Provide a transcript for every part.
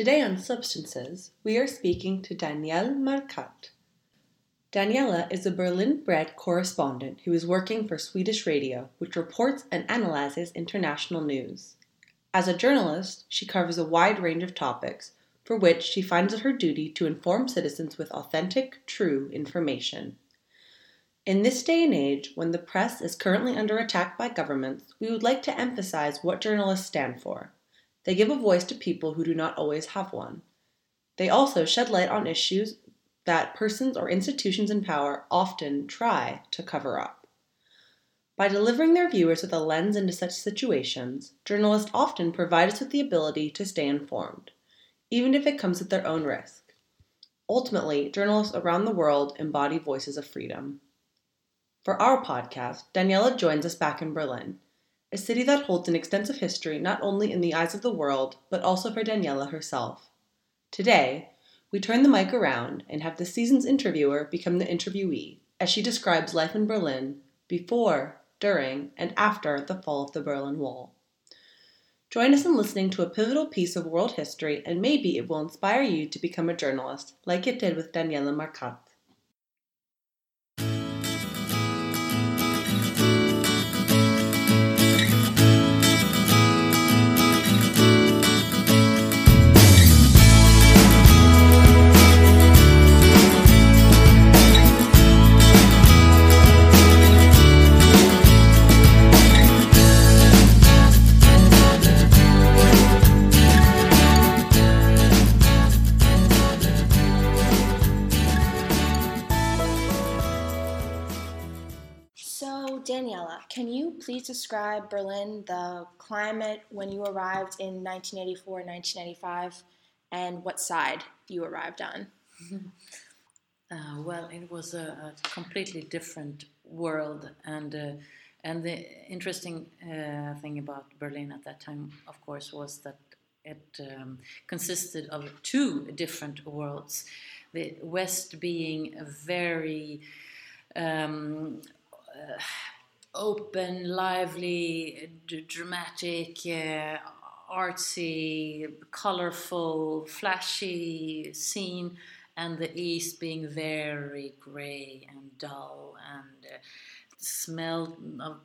Today on Substances, we are speaking to Danielle Markat. Daniela is a Berlin bred correspondent who is working for Swedish radio, which reports and analyzes international news. As a journalist, she covers a wide range of topics, for which she finds it her duty to inform citizens with authentic, true information. In this day and age, when the press is currently under attack by governments, we would like to emphasize what journalists stand for. They give a voice to people who do not always have one. They also shed light on issues that persons or institutions in power often try to cover up. By delivering their viewers with a lens into such situations, journalists often provide us with the ability to stay informed, even if it comes at their own risk. Ultimately, journalists around the world embody voices of freedom. For our podcast, Daniela joins us back in Berlin, a city that holds an extensive history not only in the eyes of the world, but also for Daniela herself. Today, we turn the mic around and have the season's interviewer become the interviewee as she describes life in Berlin before, during, and after the fall of the Berlin Wall. Join us in listening to a pivotal piece of world history, and maybe it will inspire you to become a journalist, like it did with Daniela Markat. Can you please describe Berlin, the climate when you arrived in 1984 and 1985, and what side you arrived on? Uh, well, it was a, a, completely different world, and uh, and the interesting uh, thing about Berlin at that time, of course, was that it um, consisted of two different worlds. The West being a very um, uh, open, lively, d- dramatic, uh, artsy, colorful, flashy scene, and the east being very gray and dull and uh, smell of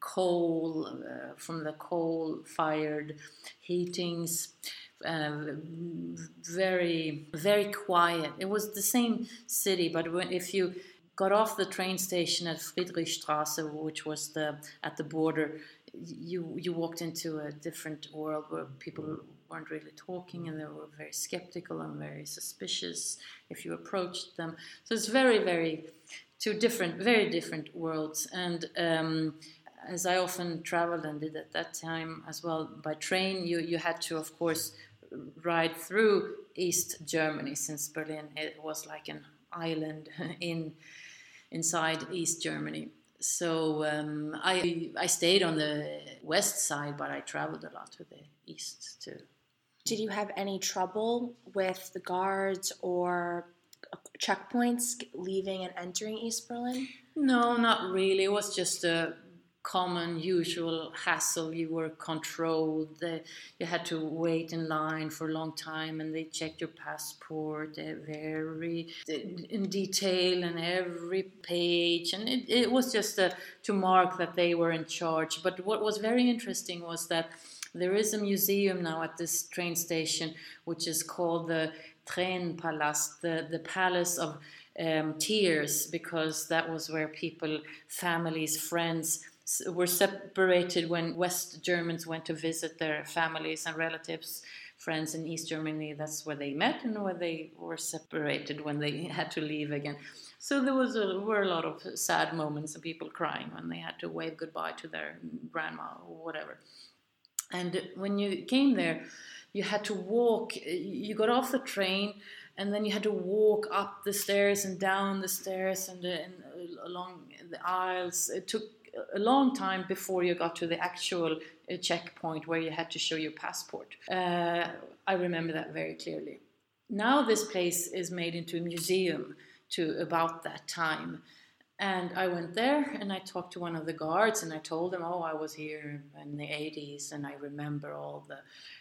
coal uh, from the coal fired heatings. Uh, very very quiet. It was the same city, but when, if you got off the train station at Friedrichstraße, which was the at the border, you you walked into a different world where people weren't really talking and they were very skeptical and very suspicious if you approached them. So it's very very two different very different worlds and. Um, as I often traveled and did at that time as well by train, you, you had to, of course, ride through East Germany since Berlin it was like an island in inside East Germany. So um, I I stayed on the west side, but I traveled a lot to the east too. Did you have any trouble with the guards or checkpoints leaving and entering East Berlin? No, not really. It was just a common, usual hassle. You were controlled. you had to wait in line for a long time, and they checked your passport uh, very uh, in detail and every page. And it, it was just a, to mark that they were in charge. But what was very interesting was that there is a museum now at this train station, which is called the Tränenpalast, the, the palace of um, tears, because that was where people, families, friends, were separated when West Germans went to visit their families and relatives, friends in East Germany. That's where they met and where they were separated when they had to leave again. So there was a, were a lot of sad moments of people crying when they had to wave goodbye to their grandma or whatever. And when you came there, you had to walk. You got off the train, and then you had to walk up the stairs and down the stairs and, uh, and along the aisles. It took a long time before you got to the actual uh, checkpoint where you had to show your passport. Uh, I remember that very clearly. Now this place is made into a museum to about that time, And I went there and I talked to one of the guards and I told him, oh, I was here in the 80s and I remember all the,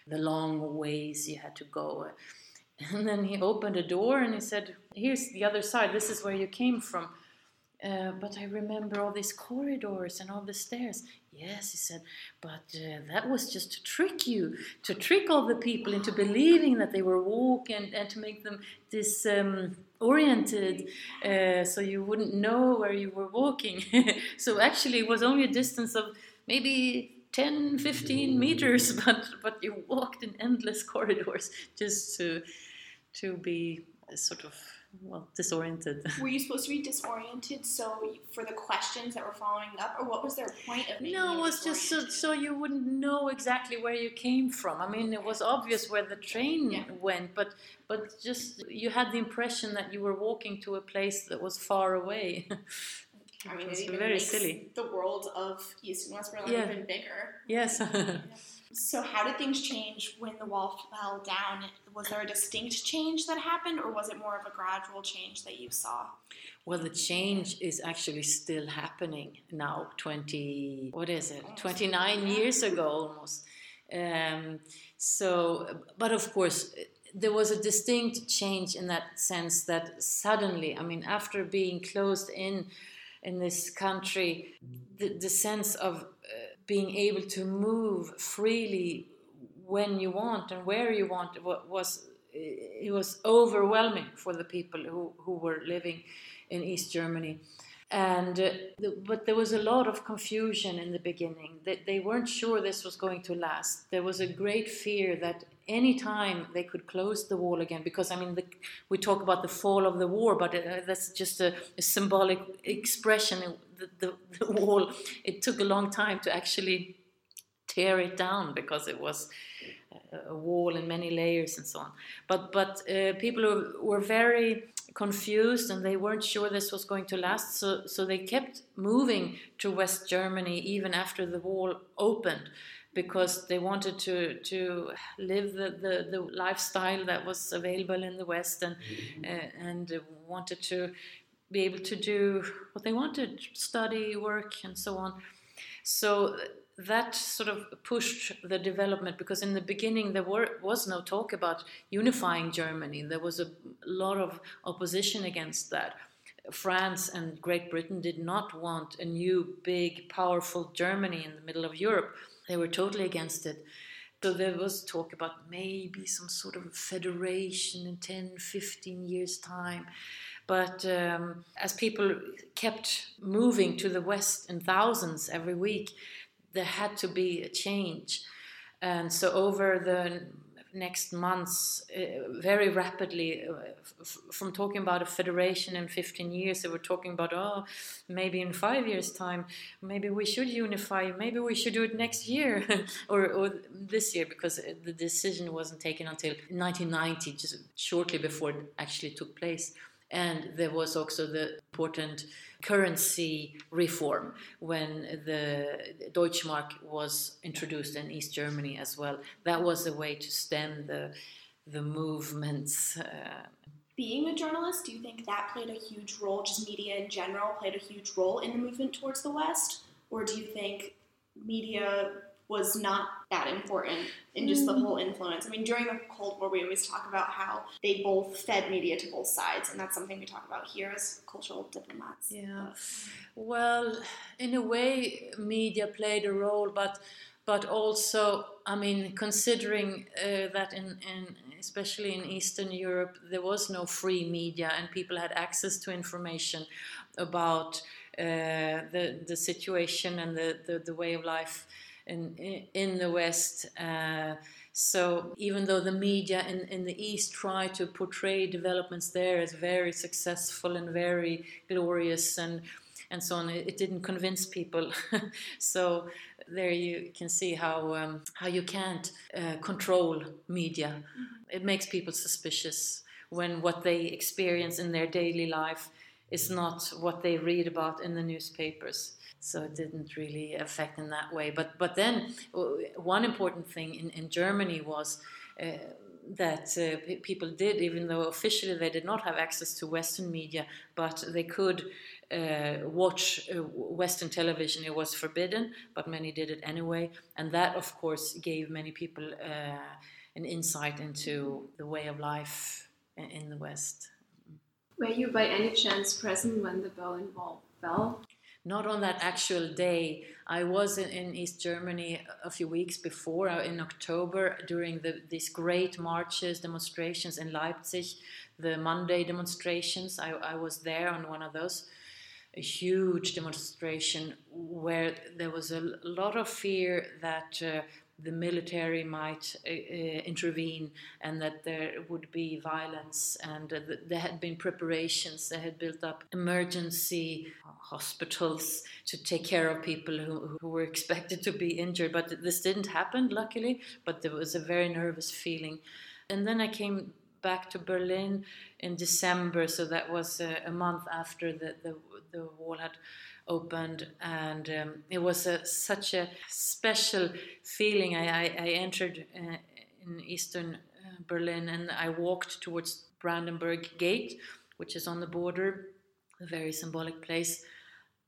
the long ways you had to go. And then he opened a door and he said, here's the other side, this is where you came from. Uh, but I remember all these corridors and all the stairs. Yes, he said, but uh, that was just to trick you, to trick all the people into believing that they were walking and to make them disoriented um, uh, so you wouldn't know where you were walking. so actually, it was only a distance of maybe 10, 15 meters, but, but you walked in endless corridors just to, to be sort of well disoriented. Were you supposed to be disoriented so for the questions that were following up, or what was their point of? Making No, it was just so so you wouldn't know exactly where you came from. I mean, it was obvious where the train yeah. went, but but just you had the impression that you were walking to a place that was far away. I mean, it, it very silly. The world of East and West Berlin yeah. even bigger. Yes. So, how did things change when the wall fell down? Was there a distinct change that happened, or was it more of a gradual change that you saw? Well, the change is actually still happening now. Twenty, what is it? Twenty nine years ago, almost. Um, so, but of course, there was a distinct change in that sense that suddenly, I mean, after being closed in in this country, the, the sense of being able to move freely when you want and where you want was it was overwhelming for the people who, who were living in East Germany. And uh, the, but there was a lot of confusion in the beginning. They, they weren't sure this was going to last. There was a great fear that any time they could close the wall again, because I mean, the, we talk about the fall of the war, but uh, that's just a, a symbolic expression the, the, the wall, it took a long time to actually tear it down because it was a wall in many layers and so on. But but uh, people were very confused and they weren't sure this was going to last. So so they kept moving to West Germany even after the wall opened because they wanted to to live the, the, the lifestyle that was available in the West and mm-hmm. uh, and wanted to be able to do what they wanted study, work, and so on. So that sort of pushed the development because in the beginning there were, was no talk about unifying Germany. There was a lot of opposition against that. France and Great Britain did not want a new, big, powerful Germany in the middle of Europe. They were totally against it. So there was talk about maybe some sort of federation in 10, 15 years' time. But um, as people kept moving to the West in thousands every week, there had to be a change. And so over the next months, uh, very rapidly, uh, f- from talking about a federation in 15 years, they were talking about, oh, maybe in five years' time, maybe we should unify, maybe we should do it next year or, or this year, because the decision wasn't taken until 1990, just shortly before it actually took place. And there was also the important currency reform when the Deutschmark was introduced in East Germany as well. That was a way to stem the the movements. Uh, Being a journalist, do you think that played a huge role? Just media in general played a huge role in the movement towards the West, or do you think media was not that important in just the mm. whole influence. I mean, during the Cold War, we always talk about how they both fed media to both sides, and that's something we talk about here as cultural diplomats. Yeah. Well, in a way, media played a role, but but also, I mean, considering uh, that in, in especially in Eastern Europe, there was no free media, and people had access to information about uh, the the situation and the, the, the way of life in, in the West. Uh, so even though the media in, in the East try to portray developments there as very successful and very glorious and and so on, it, it didn't convince people. so there you can see how um, how you can't uh, control media. Mm-hmm. It makes people suspicious when what they experience in their daily life is not what they read about in the newspapers so it didn't really affect in that way. But but then one important thing in, in Germany was uh, that uh, people did, even though officially they did not have access to Western media, but they could uh, watch uh, Western television. It was forbidden, but many did it anyway, and that, of course, gave many people uh, an insight into the way of life in, in the West. Were you by any chance present when the Berlin Wall fell? Not on that actual day. I was in, East Germany a few weeks before, uh, in October, during the, these great marches, demonstrations in Leipzig, the Monday demonstrations. I, I was there on one of those, a huge demonstration where there was a lot of fear that uh, the military might uh, uh, intervene and that there would be violence and uh, there had been preparations they had built up emergency hospitals to take care of people who, who were expected to be injured. But this didn't happen luckily but there was a very nervous feeling. And then i came back to berlin in december so that was a, a month after the, the, the wall had opened, and um, it was a, such a special feeling. I, I, I entered uh, in eastern uh, Berlin and I walked towards Brandenburg Gate, which is on the border, a very symbolic place,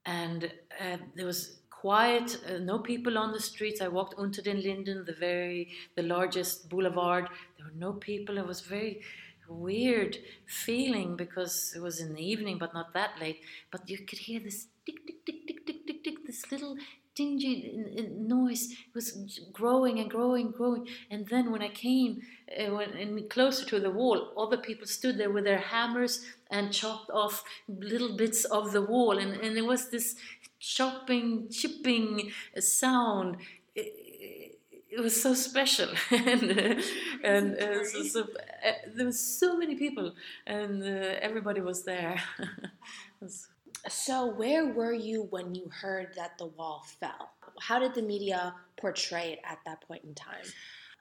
and uh, there was quiet, uh, no people on the streets. I walked unter den Linden, the very the largest boulevard. There were no people. It was very weird feeling because it was in the evening, but not that late. But you could hear this tick, tick, tick, tick, tick, tick, tick, this little dingy noise. Was growing and growing, growing. And then when I came uh, when in closer to the wall, other people stood there with their hammers and chopped off little bits of the wall. And, and there was this chopping, chipping sound. It, it was so special and uh, and uh, so, so, uh, there were so many people and uh, everybody was there was so where were you when you heard that the wall fell? How did the media portray it at that point in time?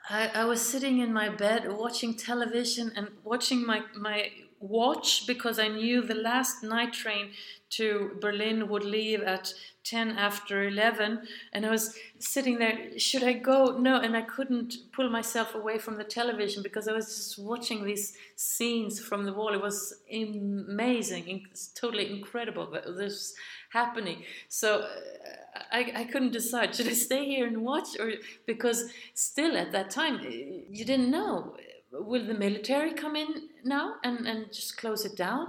I, I was sitting in my bed watching television and watching my, my watch because I knew the last night train to Berlin would leave at 10 after 11 and I was sitting there should I go? No and I couldn't pull myself away from the television because I was just watching these scenes from the wall. It was amazing it's totally incredible that this happening. So uh, I, I couldn't decide should I stay here and watch or because still at that time you didn't know will the military come in now and, and just close it down?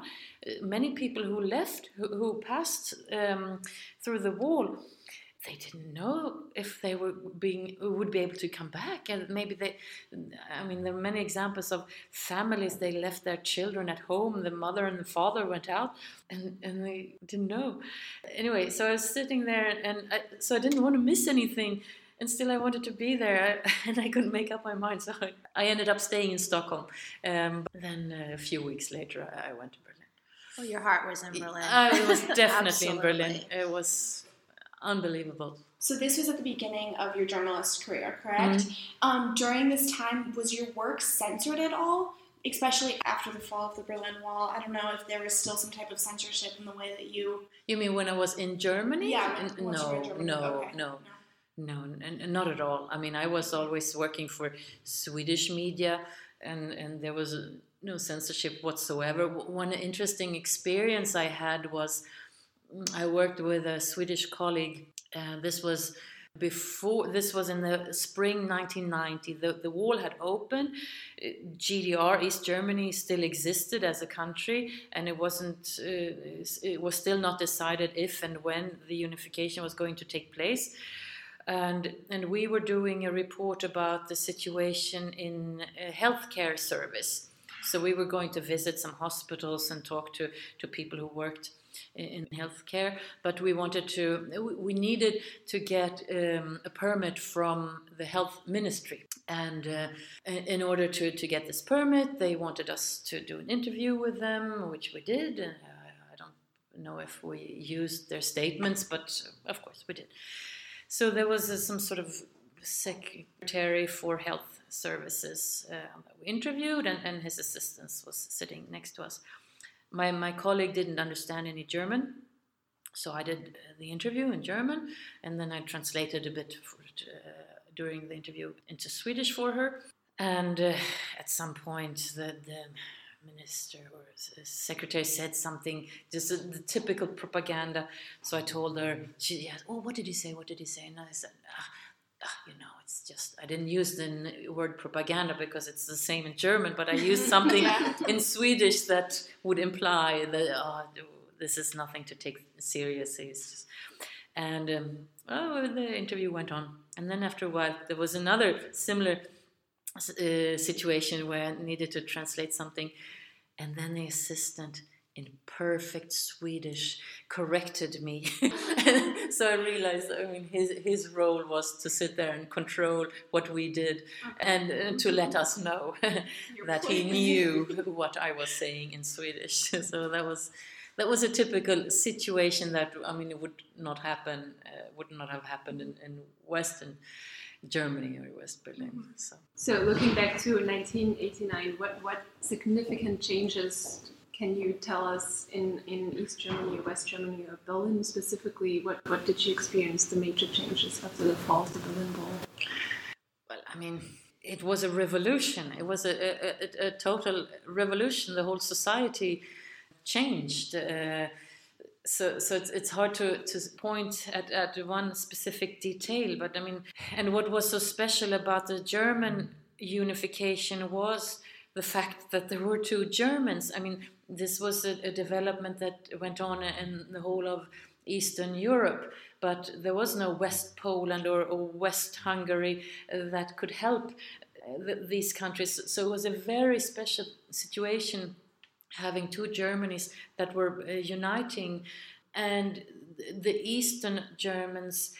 Many people who left, who, who passed um, through the wall, they didn't know if they were being would be able to come back. And maybe they i mean there are many examples of families they left their children at home the mother and the father went out and and they didn't know. Anyway so i was sitting there and I, so i didn't want to miss anything and still I wanted to be there, and I couldn't make up my mind. So I, I ended up staying in Stockholm. Um, then uh, a few weeks later, I, I went to Berlin. Oh, your heart was in Berlin. It was definitely in Berlin. It was unbelievable. So this was at the beginning of your journalist career, correct? Mm-hmm. Um, during this time, was your work censored at all? Especially after the fall of the Berlin Wall, I don't know if there was still some type of censorship in the way that you. You mean when I was in Germany? Yeah. no, Germany. no, okay. no. no. No, and not at all. I mean, I was always working for Swedish media, and and there was no censorship whatsoever. One interesting experience I had was I worked with a Swedish colleague. Uh, this was before this was in the spring 1990 the, the wall had opened gdr east germany still existed as a country and it wasn't uh, it was still not decided if and when the unification was going to take place and and we were doing a report about the situation in healthcare service. So we were going to visit some hospitals and talk to to people who worked in healthcare, but we wanted to, we needed to get um, a permit from the health ministry. And uh, in order to, to get this permit, they wanted us to do an interview with them, which we did. Uh, I don't know if we used their statements, but of course we did. So there was uh, some sort of secretary for health services uh, that we interviewed, and, and his assistant was sitting next to us. My, my colleague didn't understand any German, so I did the interview in German, and then I translated a bit for, uh, during the interview into Swedish for her. and uh, at some point the, the minister or secretary said something, just the typical propaganda. So I told her, she asked, "Oh, what did he say? What did he say?" And I said, ah, ah, "You know, it's just I didn't use the word propaganda because it's the same in German, but I used something in Swedish that would imply that oh, this is nothing to take seriously." and um, oh, the interview went on, and then after a while, there was another similar uh, situation where I needed to translate something, and then the assistant in perfect Swedish corrected me. so I realized, I mean, his his role was to sit there and control what we did, and uh, to let us know that he knew what I was saying in Swedish. so that was that was a typical situation that I mean, it would not happen, uh, would not have happened in, in Western Germany or West Berlin. Mm-hmm. So. so looking back to 1989, what, what significant changes can you tell us in, in East Germany or West Germany or Berlin specifically? What, what did you experience the major changes after the fall of the Berlin Wall? Well, I mean, it was a revolution. It was a, a, a, a total revolution. The whole society changed. Uh, so so it's, it's hard to, to point at, at one specific detail but i mean and what was so special about the german unification was the fact that there were two germans. I mean this was a, a development that went on in the whole of eastern europe but there was no west poland or, or west hungary that could help uh, these countries. So it was a very special situation having two Germanys that were uh, uniting, and the Eastern Germans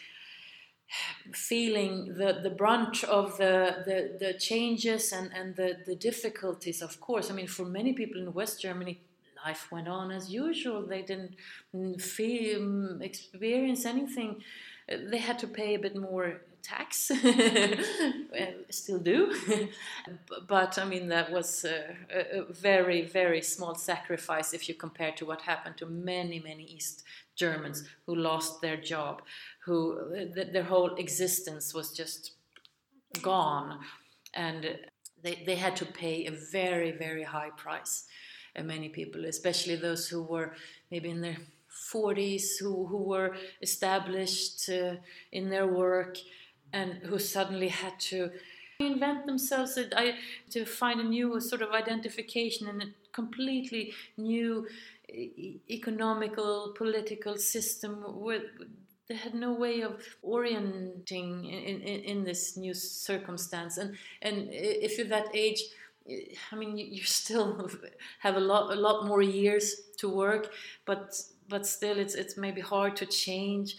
feeling the, the brunt of the, the, the changes and, and the, the difficulties, of course. I mean, for many people in West Germany, life went on as usual. They didn't feel, um, experience anything. They had to pay a bit more tax, still do. but I mean, that was a, a, very, very small sacrifice if you compare to what happened to many, many East Germans mm-hmm. who lost their job, who uh, th- their whole existence was just gone. And they, they had to pay a very, very high price. And many people, especially those who were maybe in their 40s, who, who were established uh, in their work, and who suddenly had to invent themselves. To find a new sort of identification and a completely new economical political system where they had no way of orienting in, in, in this new circumstance. And and if you're that age I mean, you, still have a lot, a lot more years to work, but but still, it's it's maybe hard to change.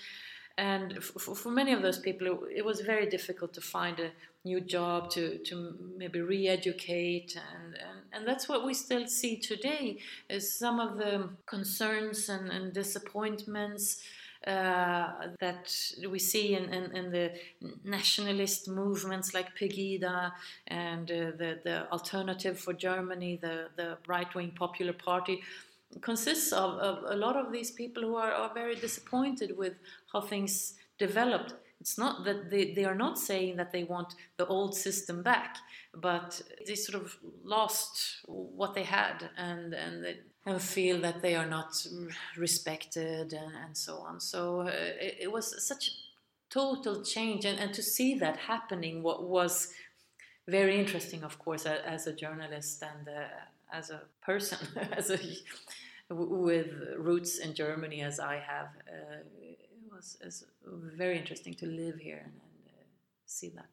And for, for many of those people it, it, was very difficult to find a new job to, to maybe re-educate. And, and, and that's what we still see today is some of the concerns and, and disappointments uh, that we see in, in, in, the nationalist movements like Pegida and uh, the, the Alternative for Germany, the, the right wing Popular Party consists of, of, a lot of these people who are, are very disappointed with how things developed. It's not that they, they are not saying that they want the old system back, but they sort of lost what they had and, and they and feel that they are not respected and, and so on. So uh, it, it, was such a total change, and, and to see that happening what was very interesting, of course, as a journalist and uh, as a person, as a with roots in Germany as I have. Uh, it was, very interesting to live here and, and uh, see that.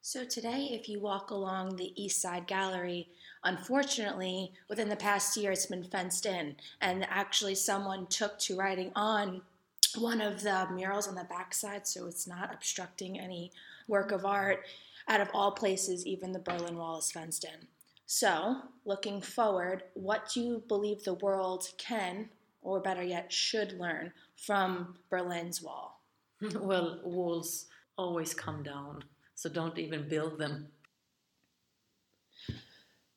So today, if you walk along the East Side Gallery, unfortunately, within the past year, it's been fenced in, and actually, someone took to writing on one of the murals on the backside, so it's not obstructing any work of art. Out of all places, even the Berlin Wall is fenced in. So, looking forward, what do you believe the world can, or better yet, should learn from Berlin's wall? well, walls always come down, so don't even build them.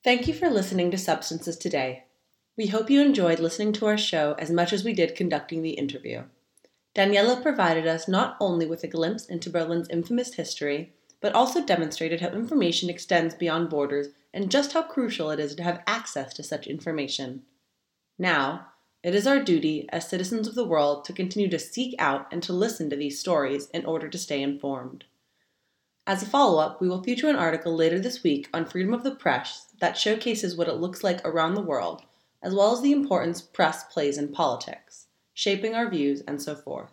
Thank you for listening to Substances today. We hope you enjoyed listening to our show as much as we did conducting the interview. Daniela provided us not only with a glimpse into Berlin's infamous history, but also demonstrated how information extends beyond borders and just how crucial it is to have access to such information. Now, it is our duty as citizens of the world to continue to seek out and to listen to these stories in order to stay informed. As a follow up, we will feature an article later this week on freedom of the press that showcases what it looks like around the world, as well as the importance press plays in politics, shaping our views, and so forth.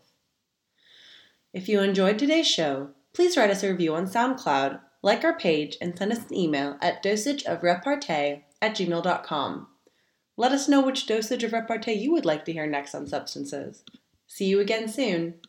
If you enjoyed today's show, please write us a review on SoundCloud, like our page, and send us an email at dosageofrepartee at gmail.com. Let us know which dosage of repartee you would like to hear next on Substances. See you again soon.